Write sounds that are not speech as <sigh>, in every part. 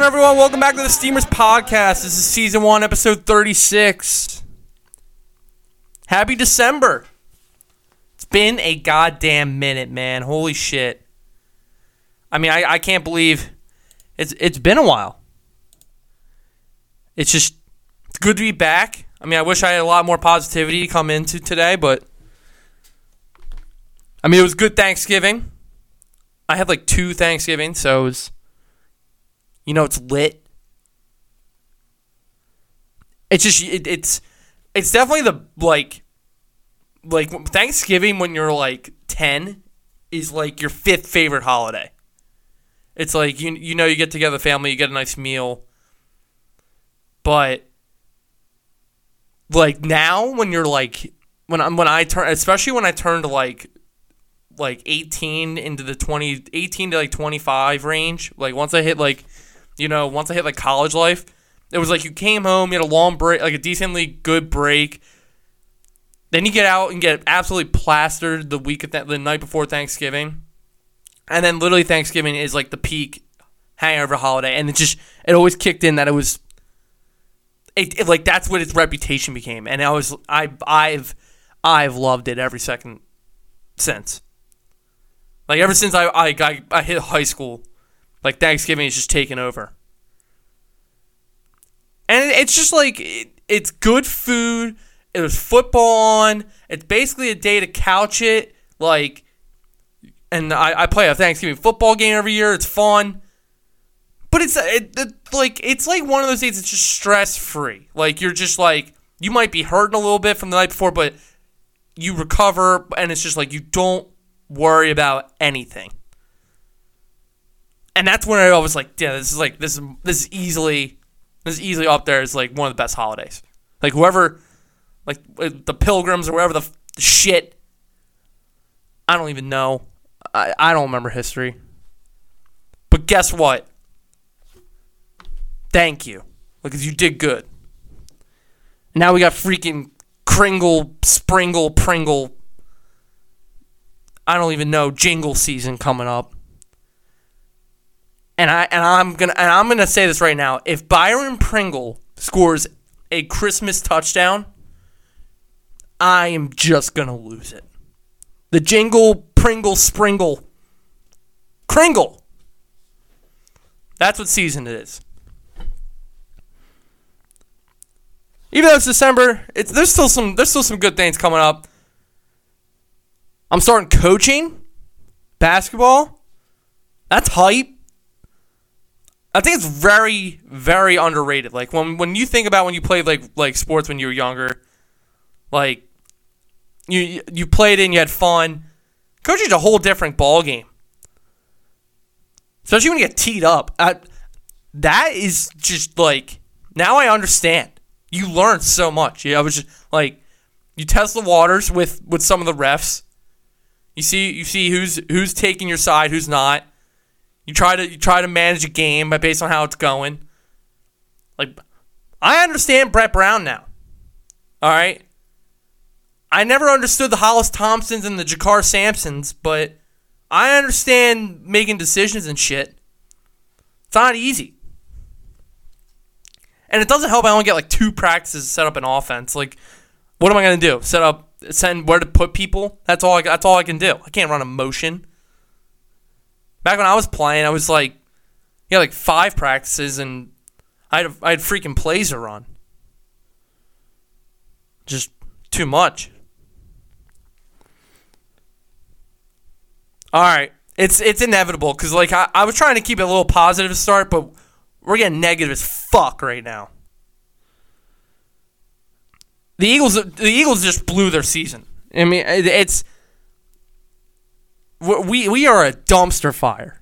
on, everyone? Welcome back to the Steamers Podcast. This is season one, episode 36. Happy December. It's been a goddamn minute, man. Holy shit. I mean, I, I can't believe it's it's been a while. It's just it's good to be back. I mean, I wish I had a lot more positivity to come into today, but I mean, it was good Thanksgiving. I had like two Thanksgiving, so it was you know, it's lit. It's just it, it's it's definitely the like like Thanksgiving when you're like 10 is like your fifth favorite holiday. It's like you you know you get together family, you get a nice meal. But like now when you're like when I'm when I turn especially when I turned like like 18 into the 20 18 to like 25 range, like once I hit like you know, once I hit like college life, it was like you came home, you had a long break, like a decently good break. Then you get out and get absolutely plastered the week of th- the night before Thanksgiving, and then literally Thanksgiving is like the peak hangover holiday, and it just it always kicked in that it was, it, it like that's what its reputation became, and I was I I've I've loved it every second since. Like ever since I I I, I hit high school, like Thanksgiving is just taking over. And it's just like it, it's good food. There's football on. It's basically a day to couch it. Like, and I, I play a Thanksgiving football game every year. It's fun. But it's it, it, like it's like one of those days. It's just stress free. Like you're just like you might be hurting a little bit from the night before, but you recover, and it's just like you don't worry about anything and that's when I was like, yeah, this is like this is this is easily this is easily up there as like one of the best holidays. Like whoever, like uh, the pilgrims or whatever the f- shit. I don't even know. I, I don't remember history. But guess what? Thank you. Because you did good. Now we got freaking Kringle, Springle, Pringle. I don't even know jingle season coming up and I and I'm gonna and I'm gonna say this right now. If Byron Pringle scores a Christmas touchdown, I am just gonna lose it. The jingle, Pringle, Springle, Kringle. That's what season it is. Even though it's December, it's there's still some there's still some good things coming up. I'm starting coaching basketball. That's hype. I think it's very, very underrated. Like when when you think about when you played like like sports when you were younger, like you you played and you had fun. Coaching's a whole different ball game, especially when you get teed up. I, that is just like now I understand. You learn so much. Yeah, I was just like you test the waters with with some of the refs. You see you see who's who's taking your side, who's not. You try to you try to manage a game based on how it's going. Like I understand Brett Brown now. All right. I never understood the Hollis Thompsons and the JaKarr Sampsons, but I understand making decisions and shit. It's not easy. And it doesn't help I only get like two practices to set up an offense. Like, what am I gonna do? Set up send where to put people? That's all I, that's all I can do. I can't run a motion. Back when I was playing, I was like, yeah, like five practices, and I had I had freaking plays to run. Just too much. All right, it's it's inevitable because like I, I was trying to keep it a little positive to start, but we're getting negative as fuck right now. The Eagles the Eagles just blew their season. I mean, it's we we are a dumpster fire.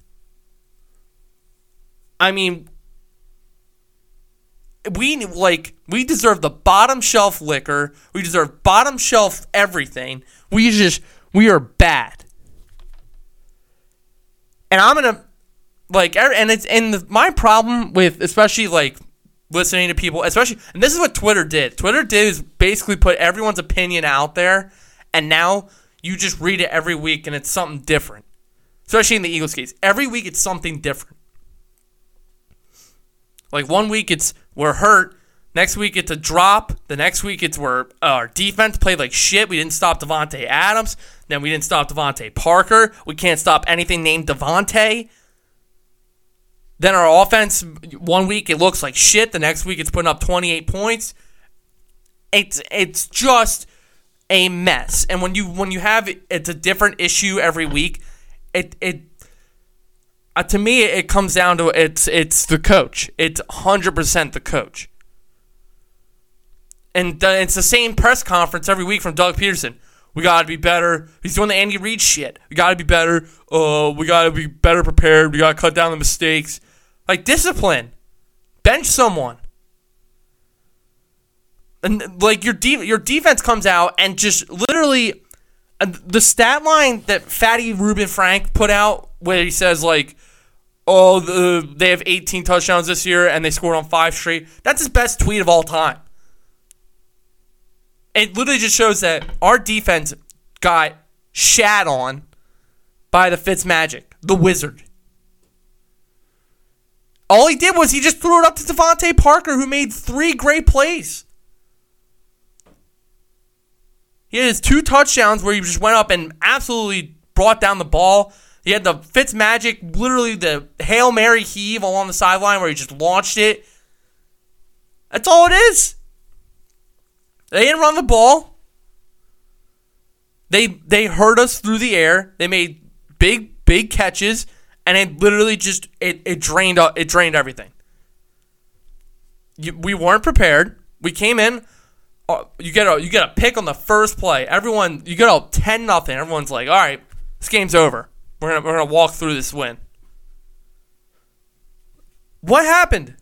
I mean, we like we deserve the bottom shelf liquor. We deserve bottom shelf everything. We just we are bad. And I'm gonna like er, and it's and the, my problem with especially like listening to people, especially and this is what Twitter did. Twitter did is basically put everyone's opinion out there, and now you just read it every week and it's something different. Especially in the Eagles case. Every week it's something different. Like one week it's we're hurt, next week it's a drop, the next week it's we're uh, our defense played like shit. We didn't stop Davante Adams, then we didn't stop DeVante Parker. We can't stop anything named Davante. Then our offense, one week it looks like shit. The next week it's putting up 28 points. It's it's just a mess. And when you when you have it's a different issue every week, it it uh, to me it comes down to it's it's the coach. It's 100% the coach. And uh, it's the same press conference every week from Doug Pederson. We got to be better. He's doing the Andy Reid shit. We got to be better. Uh, we got to be better prepared. We got to cut down the mistakes. Like discipline. Bench someone. And like your de- your defense comes out and just literally uh, the stat line that Fatty Reuben Frank put out where he says like oh the, they have 18 touchdowns this year and they scored on five straight. That's his best tweet of all time. It literally just shows that our defense got shat on by the Fitz Magic, the wizard. All he did was he just threw it up to DeVante Parker, who made three great plays. He had his two touchdowns where he just went up and absolutely brought down the ball. He had the Fitz Magic, literally the Hail Mary heave along the sideline where he just launched it. That's all it is. They didn't run the ball. They they hurt us through the air. They made big big catches and it literally just it, it drained it drained everything. We weren't prepared. We came in. Uh, you get a you get a pick on the first play. Everyone you get a ten nothing. Everyone's like, all right, this game's over. We're gonna we're gonna walk through this win. What happened?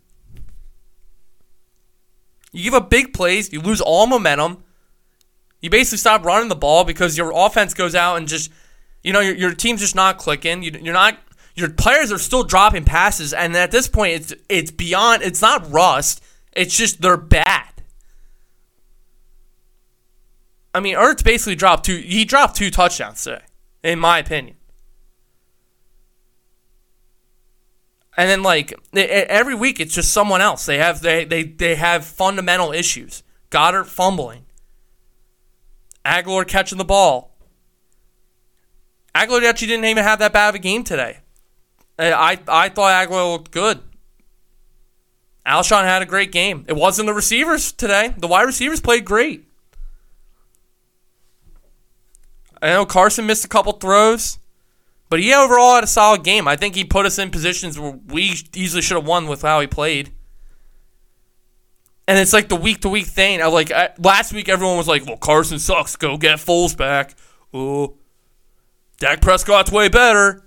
You give up big plays, you lose all momentum. You basically stop running the ball because your offense goes out and just, you know, your, your team's just not clicking. You, you're not your players are still dropping passes, and at this point, it's it's beyond. It's not rust. It's just they're bad. I mean, Ertz basically dropped two. He dropped two touchdowns today, in my opinion. And then, like every week, it's just someone else. They have they they they have fundamental issues. Goedert fumbling. Agholor catching the ball. Agholor actually didn't even have that bad of a game today. I I thought Agholor looked good. Alshon had a great game. It wasn't the receivers today. The wide receivers played great. I know Carson missed a couple throws, but he overall had a solid game. I think he put us in positions where we easily should have won with how he played. And it's like the week to week thing. I like last week, everyone was like, "Well, Carson sucks. Go get Foles back." Oh, Dak Prescott's way better.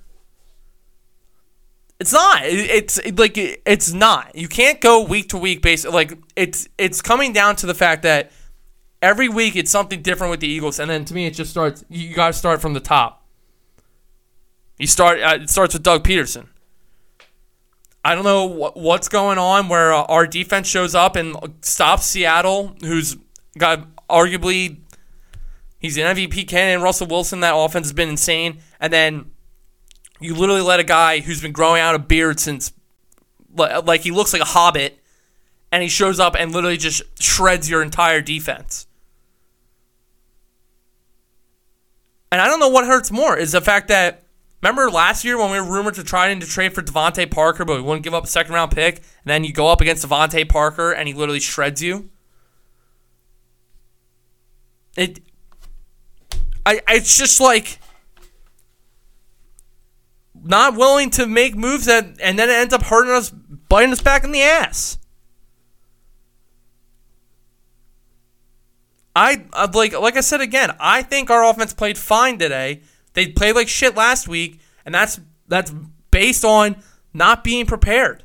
It's not. It's like it's not. You can't go week to week based. Like it's it's coming down to the fact that every week it's something different with the Eagles, and then to me it just starts. You got to start from the top. You start. Uh, it starts with Doug Pederson. I don't know what, what's going on where uh, our defense shows up and stops Seattle, who's got arguably he's an MVP candidate. Russell Wilson. That offense has been insane, and then you literally let a guy who's been growing out a beard since, like, he looks like a hobbit, and he shows up and literally just shreds your entire defense. And I don't know what hurts more is the fact that remember last year when we were rumored to try to trade for DeVante Parker, but we wouldn't give up a second round pick, and then you go up against DeVante Parker and he literally shreds you. It, I, it's just like not willing to make moves that, and then it ends up hurting us, biting us back in the ass. I uh, like like I said again. I think our offense played fine today. They played like shit last week, and that's that's based on not being prepared.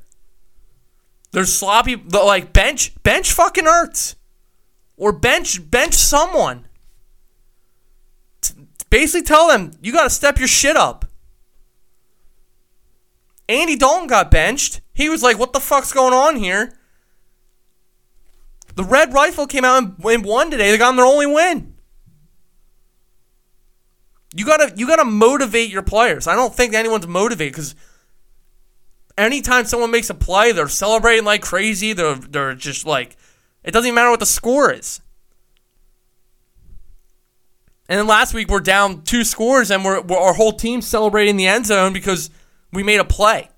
They're sloppy, like bench bench fucking hurts. or bench bench someone. Basically, tell them you got to step your shit up. Andy Dalton got benched. He was like, what the fuck's going on here? The Red Rifle came out and won today. They got their only win. You gotta you gotta motivate your players. I don't think anyone's motivated because anytime someone makes a play, they're celebrating like crazy. They're they're just like it doesn't even matter what the score is. And then last week we're down two scores and we're, we're our whole team celebrating the end zone because we made a play.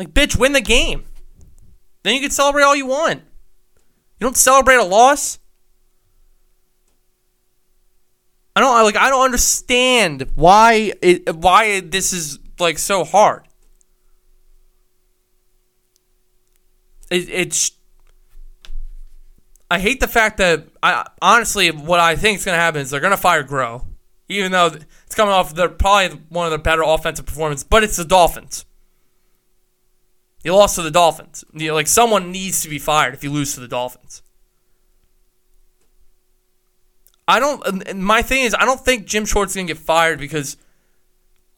Like bitch, win the game. Then you can celebrate all you want. You don't celebrate a loss. I don't like I don't understand why it why this is like so hard. It, it's I hate the fact that I honestly what I think is going to happen is they're going to fire Groh, even though it's coming off they're probably one of the better offensive performances, but it's the Dolphins. You lost to the Dolphins. You know, like someone needs to be fired if you lose to the Dolphins. I don't. My thing is, I don't think Jim Schwartz is gonna get fired because,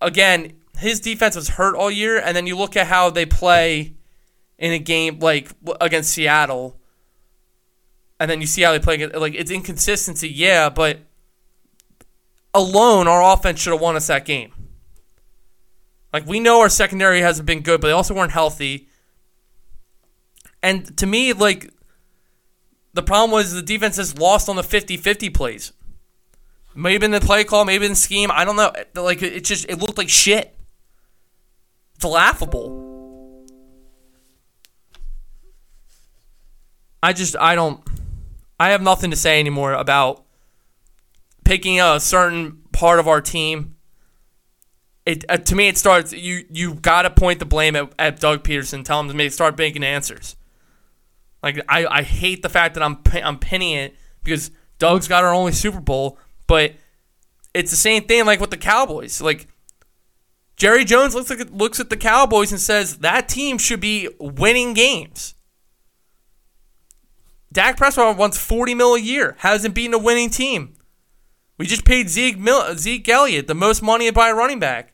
again, his defense was hurt all year, and then you look at how they play in a game like against Seattle, and then you see how they play. Like it's inconsistency, yeah, but alone, our offense should have won us that game. Like we know our secondary hasn't been good, but they also weren't healthy. And to me, like the problem was the defense has lost on the 50-50 plays. Maybe in the play call, maybe in the scheme. I don't know. Like it just it looked like shit. It's laughable. I just I don't I have nothing to say anymore about picking a certain part of our team. It uh, to me it starts you you got to point the blame at, at Doug Pederson. Tell him to make start making answers. Like I, I hate the fact that I'm I'm pinning it because Doug's got our only Super Bowl, but it's the same thing like with the Cowboys. Like Jerry Jones looks like looks at the Cowboys and says that team should be winning games. Dak Prescott wants 40 mil a year, hasn't beaten a winning team. We just paid Zeke Mil- Zeke Elliott the most money to buy a running back.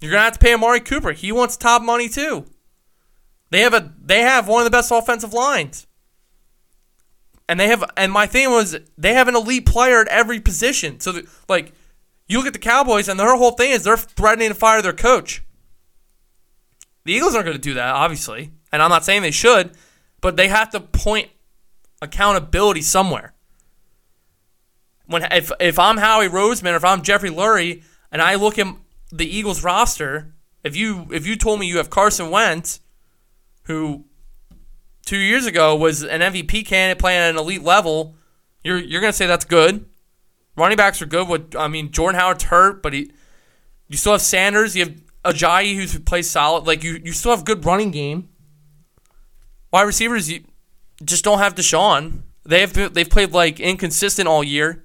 You're gonna have to pay Amari Cooper. He wants top money too. They have a they have one of the best offensive lines. And they have and my thing was they have an elite player at every position. So the, like you look at the Cowboys and their whole thing is they're threatening to fire their coach. The Eagles aren't going to do that, obviously, and I'm not saying they should, but they have to point accountability somewhere. When if if I'm Howie Roseman or if I'm Jeffrey Lurie and I look at the Eagles roster, if you if you told me you have Carson Wentz who two years ago was an MVP candidate playing at an elite level, you're you're gonna say that's good. Running backs are good. With I mean, Jordan Howard's hurt, but he you still have Sanders. You have Ajayi who plays solid. Like you, you still have good running game. Wide receivers, you just don't have DeSean. They have they've played like inconsistent all year.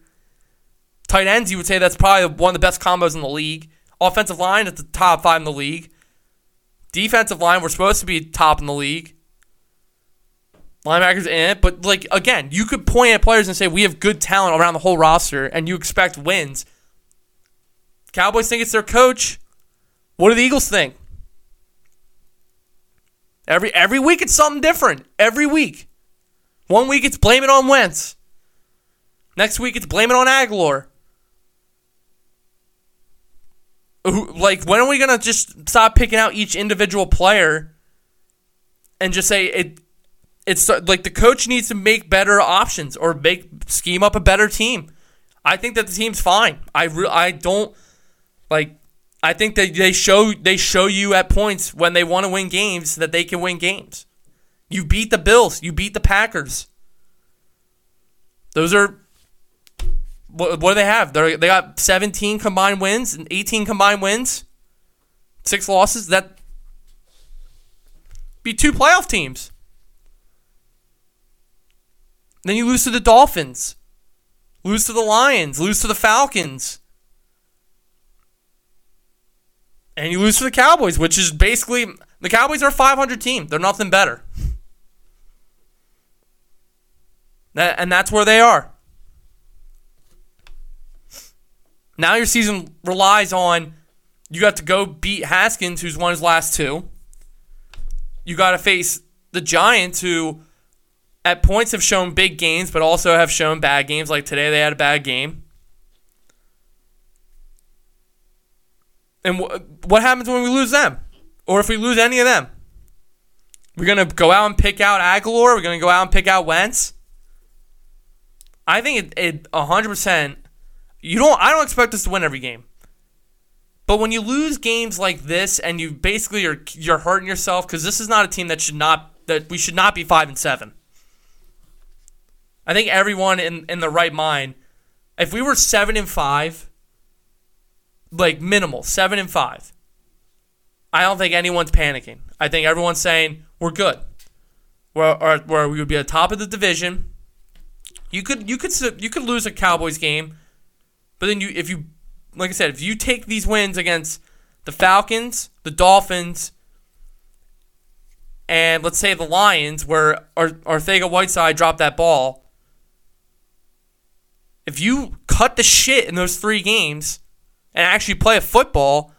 Tight ends, you would say that's probably one of the best combos in the league. Offensive line at the top five in the league. Defensive line, we're supposed to be top in the league. Linebackers in it, but like again, you could point at players and say we have good talent around the whole roster, and you expect wins. Cowboys think it's their coach. What do the Eagles think? Every every week it's something different. Every week. One week it's blame it on Wentz. Next week it's blame it on Agholor. Like when are we gonna just stop picking out each individual player and just say it it's like the coach needs to make better options or make scheme up a better team? I think that the team's fine. I re- i don't like i think that they show they show you at points when they want to win games that they can win games. You beat the bills. You beat the packers. Those are what, what do they have? They they got 17 combined wins and 18 combined wins, six losses. That be two playoff teams. Then you lose to the Dolphins, lose to the Lions, lose to the Falcons, and you lose to the Cowboys, which is basically the Cowboys are a 500 team. They're nothing better. and that's where they are. Now your season relies on you got to go beat Haskins, who's won his last two. You got to face the Giants, who at points have shown big games, but also have shown bad games. Like today, they had a bad game. And wh- what happens when we lose them? or if we lose any of them. We're gonna go out and pick out Agholor. We're gonna go out and pick out Wentz. I think it hundred percent. You don't. I don't expect us to win every game. But when you lose games like this, and you basically are you're hurting yourself because this is not a team that should not that we should not be five and seven. I think everyone in in the right mind, if we were seven and five, like minimal seven and five, I don't think anyone's panicking. I think everyone's saying we're good. Where, where we would be at the top of the division. You could you could you could lose a Cowboys game, but then you if you like I said if you take these wins against the Falcons, the Dolphins, and let's say the Lions, where Ar- Arcega-Whiteside dropped that ball. If you cut the shit in those three games and actually play a football,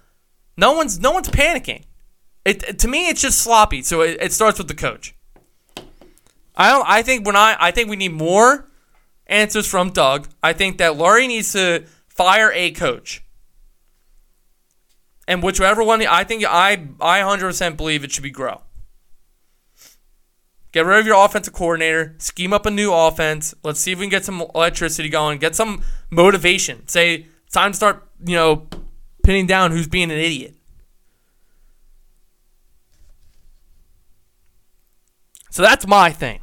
no one's no one's panicking. It, to me, it's just sloppy. So it, it starts with the coach. I don't. I think when I I think we need more answers from Doug. I think that Lurie needs to fire a coach. And whichever one, I think I I 100% believe it should be Groh. Get rid of your offensive coordinator, scheme up a new offense. Let's see if we can get some electricity going, get some motivation. Say time to start, you know, pinning down who's being an idiot. So that's my thing.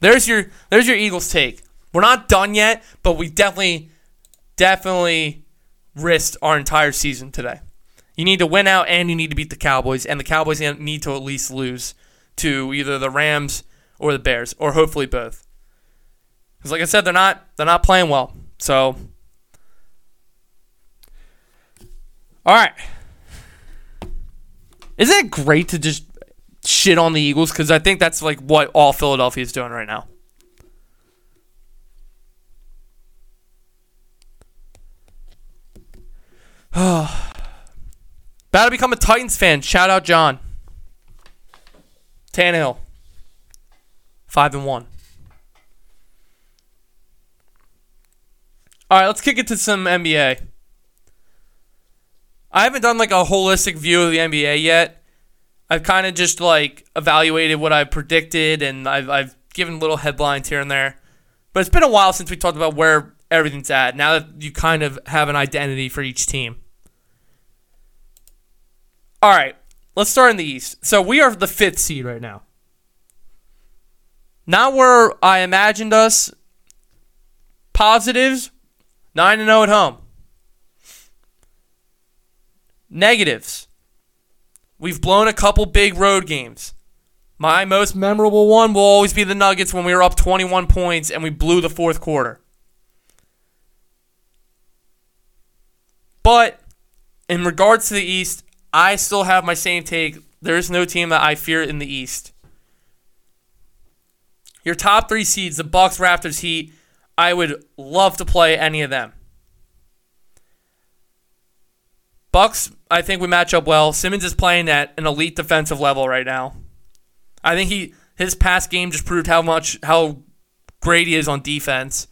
There's your there's your Eagles take. We're not done yet, but we definitely definitely risked our entire season today. You need to win out and you need to beat the Cowboys, and the Cowboys need to at least lose to either the Rams or the Bears, or hopefully both. Because like I said, they're not they're not playing well. So All right. Isn't it great to just shit on the Eagles? Because I think that's like what all Philadelphia is doing right now. <sighs> About to become a Titans fan. Shout out John. Tannehill. Five and one. All right, let's kick it to some NBA. I haven't done like a holistic view of the NBA yet. I've kind of just like evaluated what I predicted and I've, I've given little headlines here and there. But it's been a while since we talked about where everything's at. Now that you kind of have an identity for each team. All right, let's start in the East. So we are the fifth seed right now. Not where I imagined us. Positives, 9 0 at home. Negatives. We've blown a couple big road games. My most memorable one will always be the Nuggets when we were up 21 points and we blew the fourth quarter. But in regards to the East, I still have my same take. There is no team that I fear in the East. Your top three seeds, the Bucks, Raptors, Heat, I would love to play any of them. Bucks, I think we match up well. Simmons is playing at an elite defensive level right now. I think he his past game just proved how much how great he is on defense.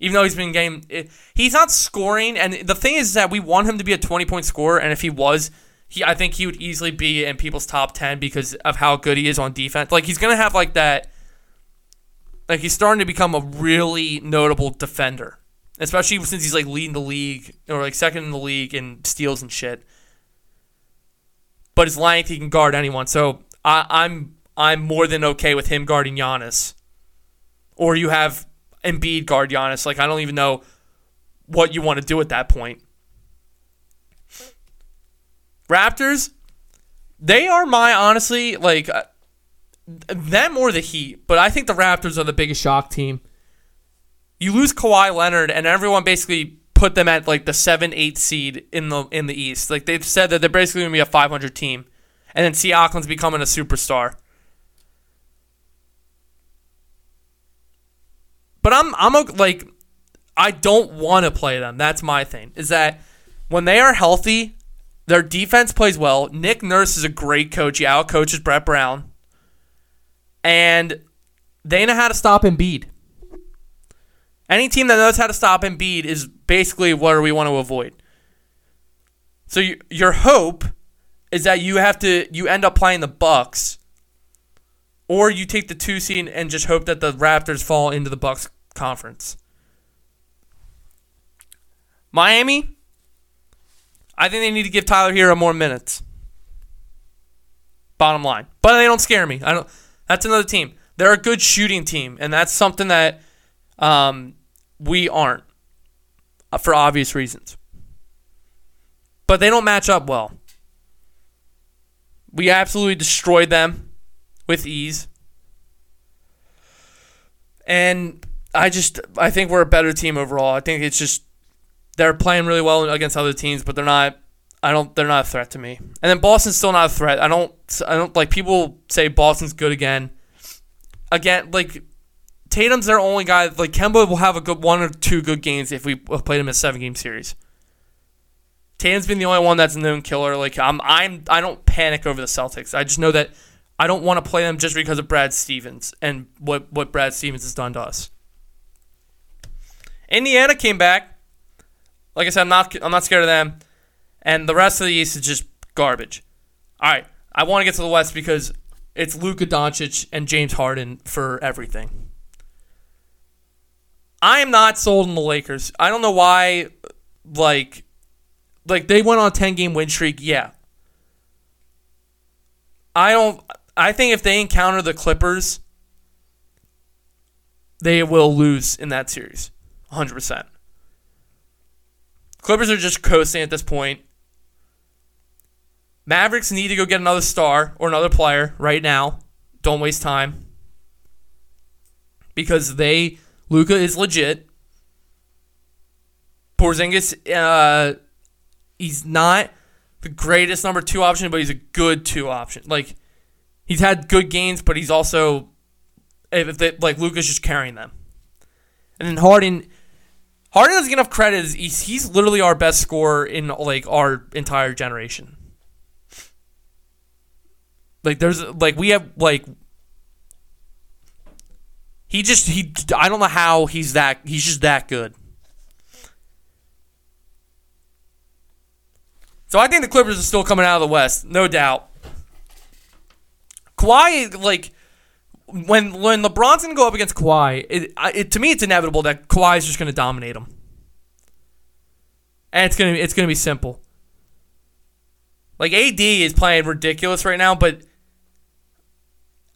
Even though he's been game, eh, he's not scoring, and the thing is that we want him to be a twenty point scorer, and if he was, he I think he would easily be in people's top ten because of how good he is on defense. Like he's gonna have like that. Like he's starting to become a really notable defender especially since he's like leading the league or like second in the league in steals and shit. But his length, he can guard anyone. So I, I'm I'm more than okay with him guarding Giannis. Or you have Embiid guard Giannis. Like I don't even know what you want to do at that point. Raptors, they are my honestly like uh, them or the Heat, but I think the Raptors are the biggest shock team you lose Kawhi Leonard, and everyone basically put them at like the seven, eight seed in the in the East. Like they've said that they're basically gonna be a 500 team, and then Siakam's becoming a superstar. But I'm I'm a, like I don't want to play them. That's my thing. Is that when they are healthy, their defense plays well. Nick Nurse is a great coach. He out coaches Brett Brown, and they know how to stop Embiid. Any team that knows how to stop Embiid is basically what we want to avoid. So you, your hope is that you have to you end up playing the Bucks, or you take the two seed and just hope that the Raptors fall into the Bucks conference. Miami, I think they need to give Tyler Herro more minutes. Bottom line, but they don't scare me. I don't. That's another team. They're a good shooting team, and that's something that um, we aren't uh, for obvious reasons. But they don't match up well. We absolutely destroyed them with ease. And I just I think we're a better team overall. I think it's just they're playing really well against other teams, but they're not I don't they're not a threat to me. And then Boston's still not a threat. I don't I don't like people say Boston's good again. Again, like Tatum's their only guy. Like Kemba will have a good one or two good games if we played him in a seven game series. Tatum's been the only one that's a known killer. Like I'm, I'm, I don't panic over the Celtics. I just know that I don't want to play them just because of Brad Stevens and what what Brad Stevens has done to us. Indiana came back. Like I said, I'm not, I'm not scared of them, and the rest of the East is just garbage. All right, I want to get to the West because it's Luka Doncic and James Harden for everything. I am not sold on the Lakers. I don't know why. Like like they went on a 10 game win streak, yeah. I don't I think if they encounter the Clippers, they will lose in that series. 100%. Clippers are just coasting at this point. Mavericks need to go get another star or another player right now. Don't waste time. Because they Luka is legit. Porzingis uh, he's not the greatest number two option, but he's a good two option. Like he's had good gains, but he's also if they, like Luka's just carrying them. And then Harden, Harden doesn't get enough credit. He's, he's literally our best scorer in like our entire generation. Like there's like we have like he just he I don't know how he's that he's just that good. So I think the Clippers are still coming out of the West, no doubt. Kawhi, like when when LeBron's gonna go up against Kawhi, it, it to me it's inevitable that Kawhi is just gonna dominate him, and it's gonna it's gonna be simple. Like AD is playing ridiculous right now, but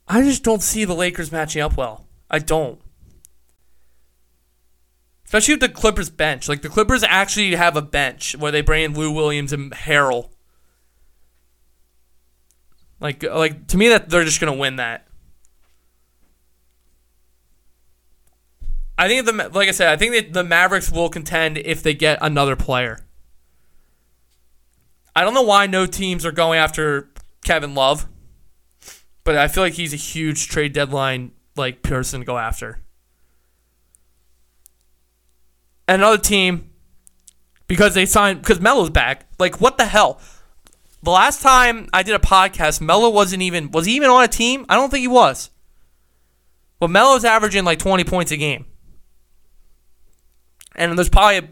I just don't see the Lakers matching up well. I don't. Especially with the Clippers bench. Like the Clippers actually have a bench where they bring in Lou Williams and Harrell. Like like to me that they're just gonna win that. I think the like I said, I think that the Mavericks will contend if they get another player. I don't know why no teams are going after Kevin Love, but I feel like he's a huge trade deadline like person to go after another team because they signed because Melo's back. Like what the hell? The last time I did a podcast, Melo wasn't even was he even on a team? I don't think he was. But Melo's averaging like 20 points a game. And there's probably a,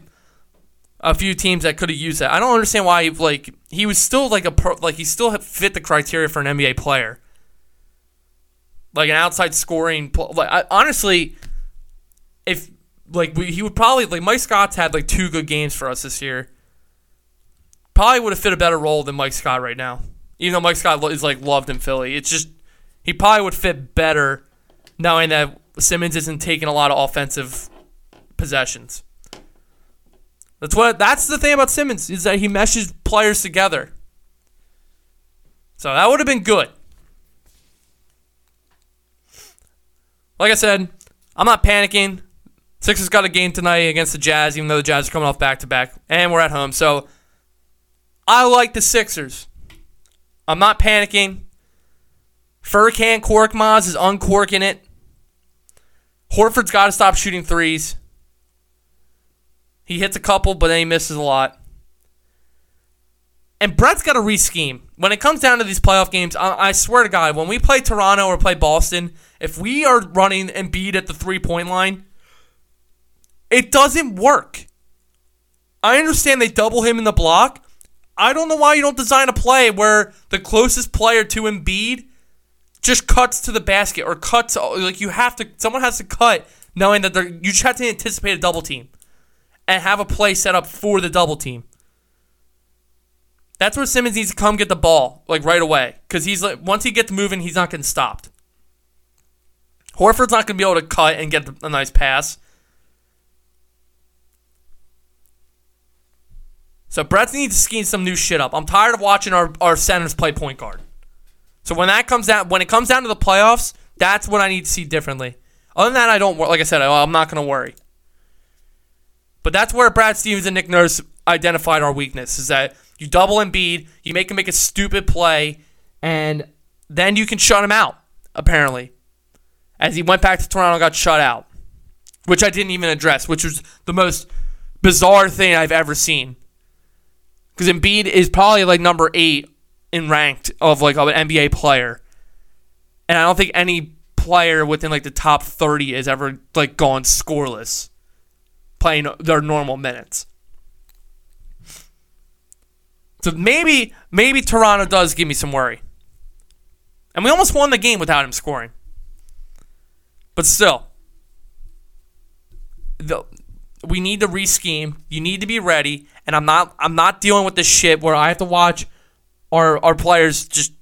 a few teams that could have used that. I don't understand why like he was still like a pro, like he still fit the criteria for an NBA player. Like an outside scoring like I, honestly if like we, he would probably like Mike Scott's had like two good games for us this year. Probably would have fit a better role than Mike Scott right now. Even though Mike Scott is like loved in Philly, it's just he probably would fit better knowing that Simmons isn't taking a lot of offensive possessions. That's what that's the thing about Simmons is that he meshes players together. So that would have been good. Like I said, I'm not panicking. Sixers got a game tonight against the Jazz, even though the Jazz are coming off back to back, and we're at home. So I like the Sixers. I'm not panicking. Furkan Korkmaz is uncorking it. Horford's got to stop shooting threes. He hits a couple, but then he misses a lot. And Brett's got to rescheme. When it comes down to these playoff games, I, I, swear to God, when we play Toronto or play Boston, if we are running Embiid at the three point line, it doesn't work. I understand they double him in the block. I don't know why you don't design a play where the closest player to Embiid just cuts to the basket or cuts like you have to someone has to cut knowing that they're you just have to anticipate a double team and have a play set up for the double team. That's where Simmons needs to come get the ball like right away because he's like once he gets moving, he's not getting stopped. Horford's not going to be able to cut and get a nice pass. So Brett needs to scheme some new shit up. I'm tired of watching our, our centers play point guard. So when that comes down, when it comes down to the playoffs, that's what I need to see differently. Other than that, I don't. Like I said, I'm not going to worry. But that's where Brad Stevens and Nick Nurse identified our weakness: is that you double Embiid, you make him make a stupid play, and then you can shut him out. Apparently, as he went back to Toronto, got shut out, which I didn't even address, which was the most bizarre thing I've ever seen. Because Embiid is probably like number eight in ranked of like an NBA player, and I don't think any player within like the top thirty has ever like gone scoreless, playing their normal minutes. So maybe maybe Toronto does give me some worry. And we almost won the game without him scoring. But still, the, we need to rescheme. You need to be ready. And I'm not I'm not dealing with this shit where I have to watch our our players just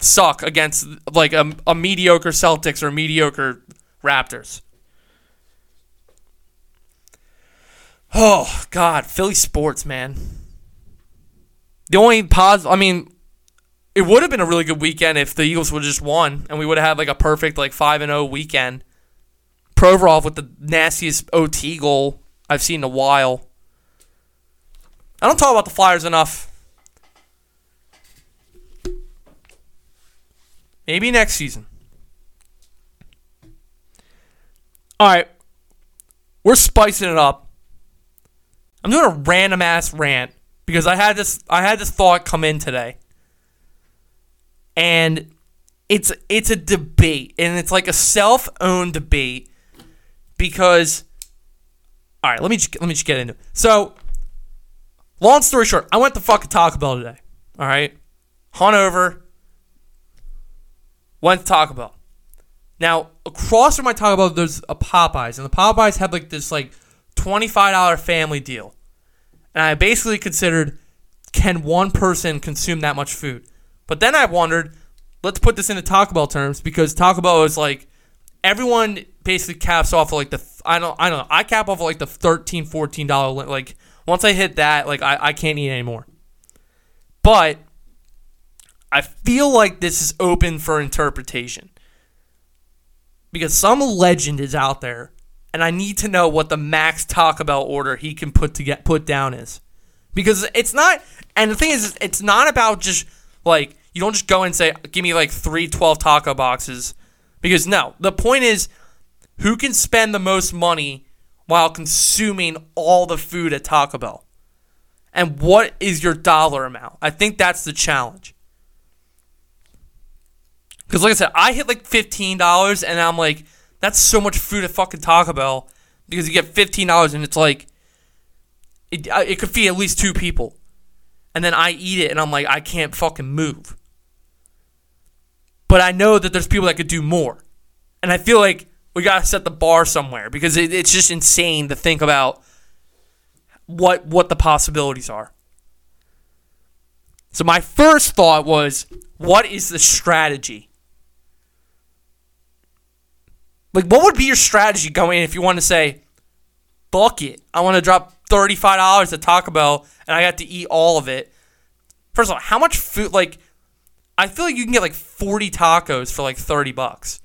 suck against like a, a mediocre Celtics or mediocre Raptors. Oh God, Philly sports, man. The only positive, I mean, it would have been a really good weekend if the Eagles would have just won, and we would have had like a perfect like five and zero weekend. Provorov with the nastiest OT goal I've seen in a while. I don't talk about the Flyers enough. Maybe next season. All right. We're spicing it up. I'm doing a random ass rant because I had this I had this thought come in today. And it's it's a debate and it's like a self-owned debate because all right, let me just, let me just get into it. So, long story short, I went to fucking Taco Bell today. All right, hung over, went to Taco Bell. Now, across from my Taco Bell, there's a Popeyes, and the Popeyes had like this like $25 family deal. And I basically considered can one person consume that much food? But then I wondered, let's put this into Taco Bell terms because Taco Bell is like everyone basically caps off of like the I don't I don't know. I cap off of like the $13, 14 dollar like once I hit that like I, I can't eat anymore. But I feel like this is open for interpretation. Because some legend is out there and I need to know what the max Taco Bell order he can put to get put down is. Because it's not and the thing is it's not about just like you don't just go and say give me like three 12 taco boxes because no, the point is who can spend the most money while consuming all the food at Taco Bell? And what is your dollar amount? I think that's the challenge. Because, like I said, I hit like $15 and I'm like, that's so much food at fucking Taco Bell because you get $15 and it's like, it, uh, it could feed at least two people. And then I eat it and I'm like, I can't fucking move. But I know that there's people that could do more. And I feel like we got to set the bar somewhere because it, it's just insane to think about what what the possibilities are. So my first thought was, what is the strategy? Like, what would be your strategy going in if you want to say, "Fuck it, I want to drop thirty-five dollars at Taco Bell and I got to eat all of it"? First of all, how much food? Like, I feel like you can get like forty tacos for like thirty bucks,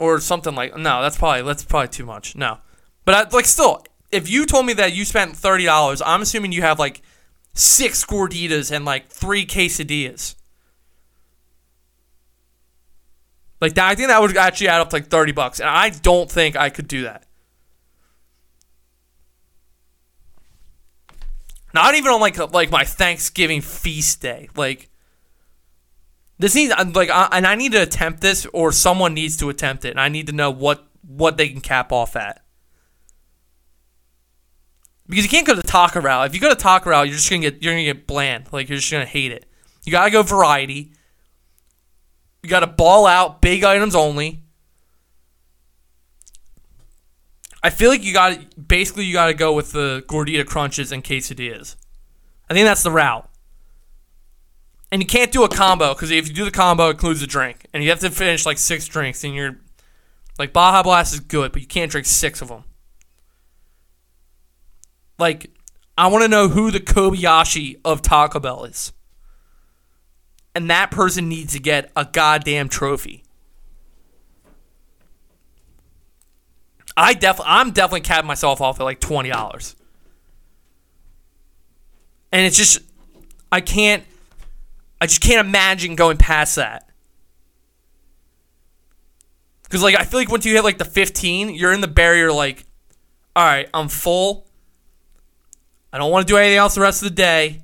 or something like. No, that's probably that's probably too much. No, but I, like still, if you told me that you spent thirty dollars, I'm assuming you have like six gorditas and like three quesadillas. Like that, I think that would actually add up to like thirty bucks, and I don't think I could do that. Not even on like like my Thanksgiving feast day. Like this needs like I, and I need to attempt this, or someone needs to attempt it, and I need to know what what they can cap off at. because you can't go to taco route. If you go to taco route, you're just gonna get you're gonna get bland. Like you're just gonna hate it. You gotta go variety. You gotta ball out, big items only. I feel like you got to basically you got to go with the gordita crunches and quesadillas. I think that's the route. And you can't do a combo because if you do the combo, it includes a drink, and you have to finish like six drinks, and you're like Baja Blast is good, but you can't drink six of them. Like, I want to know who the Kobayashi of Taco Bell is, and that person needs to get a goddamn trophy. I definitely, I'm definitely capping myself off at like twenty dollars, and it's just, I can't, I just can't imagine going past that. Because like I feel like once you hit like the fifteen, you're in the barrier. Like, all right, I'm full. I don't want to do anything else the rest of the day.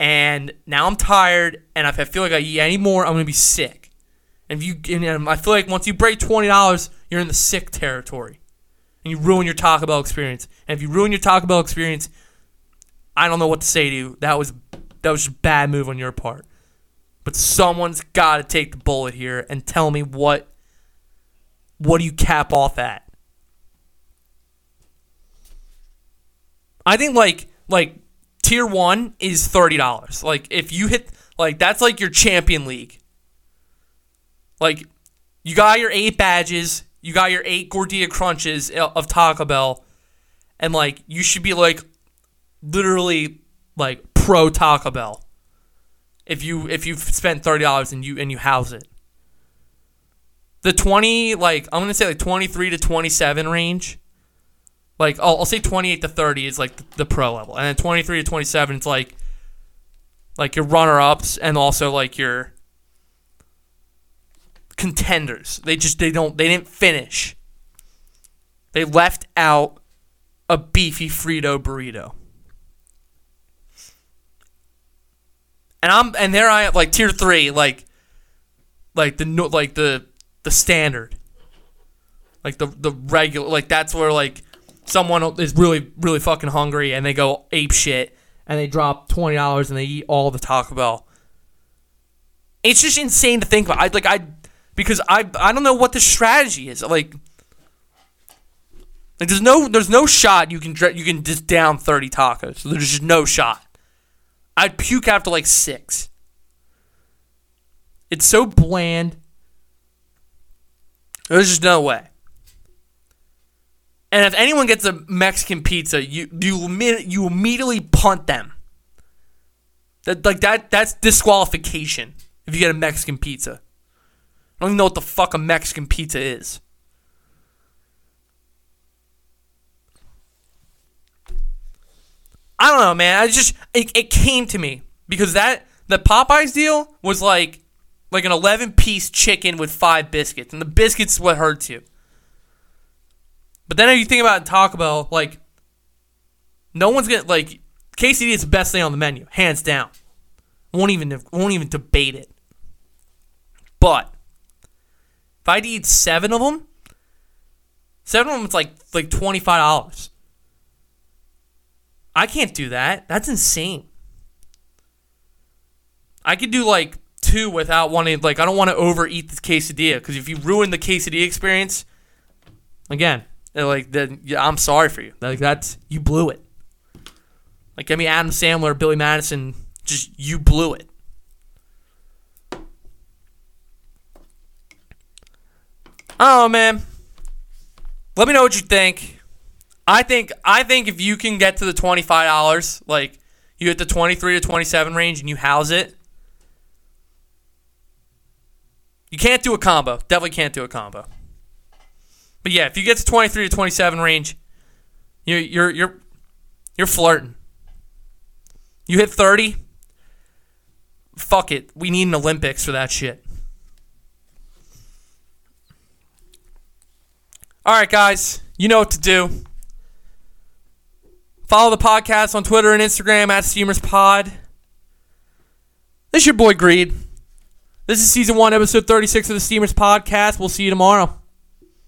And now I'm tired, and if I feel like I eat any more, I'm gonna be sick. And if you, and I feel like once you break twenty dollars, you're in the sick territory, and you ruin your Taco Bell experience. And if you ruin your Taco Bell experience, I don't know what to say to you. That was that was just a bad move on your part. But someone's got to take the bullet here and tell me what what do you cap off at? I think like like tier one is thirty dollars. Like if you hit like that's like your champion league. Like you got your eight badges, you got your eight Gordita crunches of Taco Bell, and like you should be like literally like pro Taco Bell. If you if you've spent thirty dollars and you and you house it. The twenty like I'm gonna say like twenty three to twenty seven range. Like I'll, I'll say twenty eight to thirty is like the, the pro level, and then twenty three to twenty seven it's like like your runner ups and also like your contenders. They just they don't they didn't finish. They left out a beefy Frito burrito. And I'm and there I am like tier 3 like like the like the the standard. Like the the regular like that's where like someone is really really fucking hungry and they go ape shit and they drop $20 and they eat all the Taco Bell. It's just insane to think about. I like I because I I don't know what the strategy is. Like like there's no there's no shot you can you can just down 30 tacos. So there's just no shot. I'd puke after like 6. It's so bland. There's just no way. And if anyone gets a Mexican pizza, you you you immediately punt them. That like that that's disqualification if you get a Mexican pizza. I don't even know what the fuck a Mexican pizza is. I don't know, man. I just it, it came to me because that the Popeyes deal was like like an 11 piece chicken with five biscuits, and the biscuits what hurts you. But then if you think about Taco Bell, like no one's gonna like KCD is the best thing on the menu, hands down. Won't even won't even debate it. But if I had to eat seven of them, seven of them it's like like twenty five dollars. I can't do that. That's insane. I could do like two without wanting like I don't want to overeat the quesadilla because if you ruin the quesadilla experience, again, like then yeah, I'm sorry for you. Like that's you blew it. Like I mean Adam Sandler, Billy Madison, just you blew it. Oh man. Let me know what you think. I think I think if you can get to the twenty five dollars, like you hit the twenty three to twenty seven range and you house it, you can't do a combo. Definitely can't do a combo. But yeah, if you get to twenty three to twenty seven range, you're you're you're you're flirting. You hit thirty. Fuck it. We need an Olympics for that shit. All right, guys. You know what to do. Follow the podcast on Twitter and Instagram at Steamers Pod. This is your boy Greed. This is season one, episode 36 of the Steamers Podcast. We'll see you tomorrow.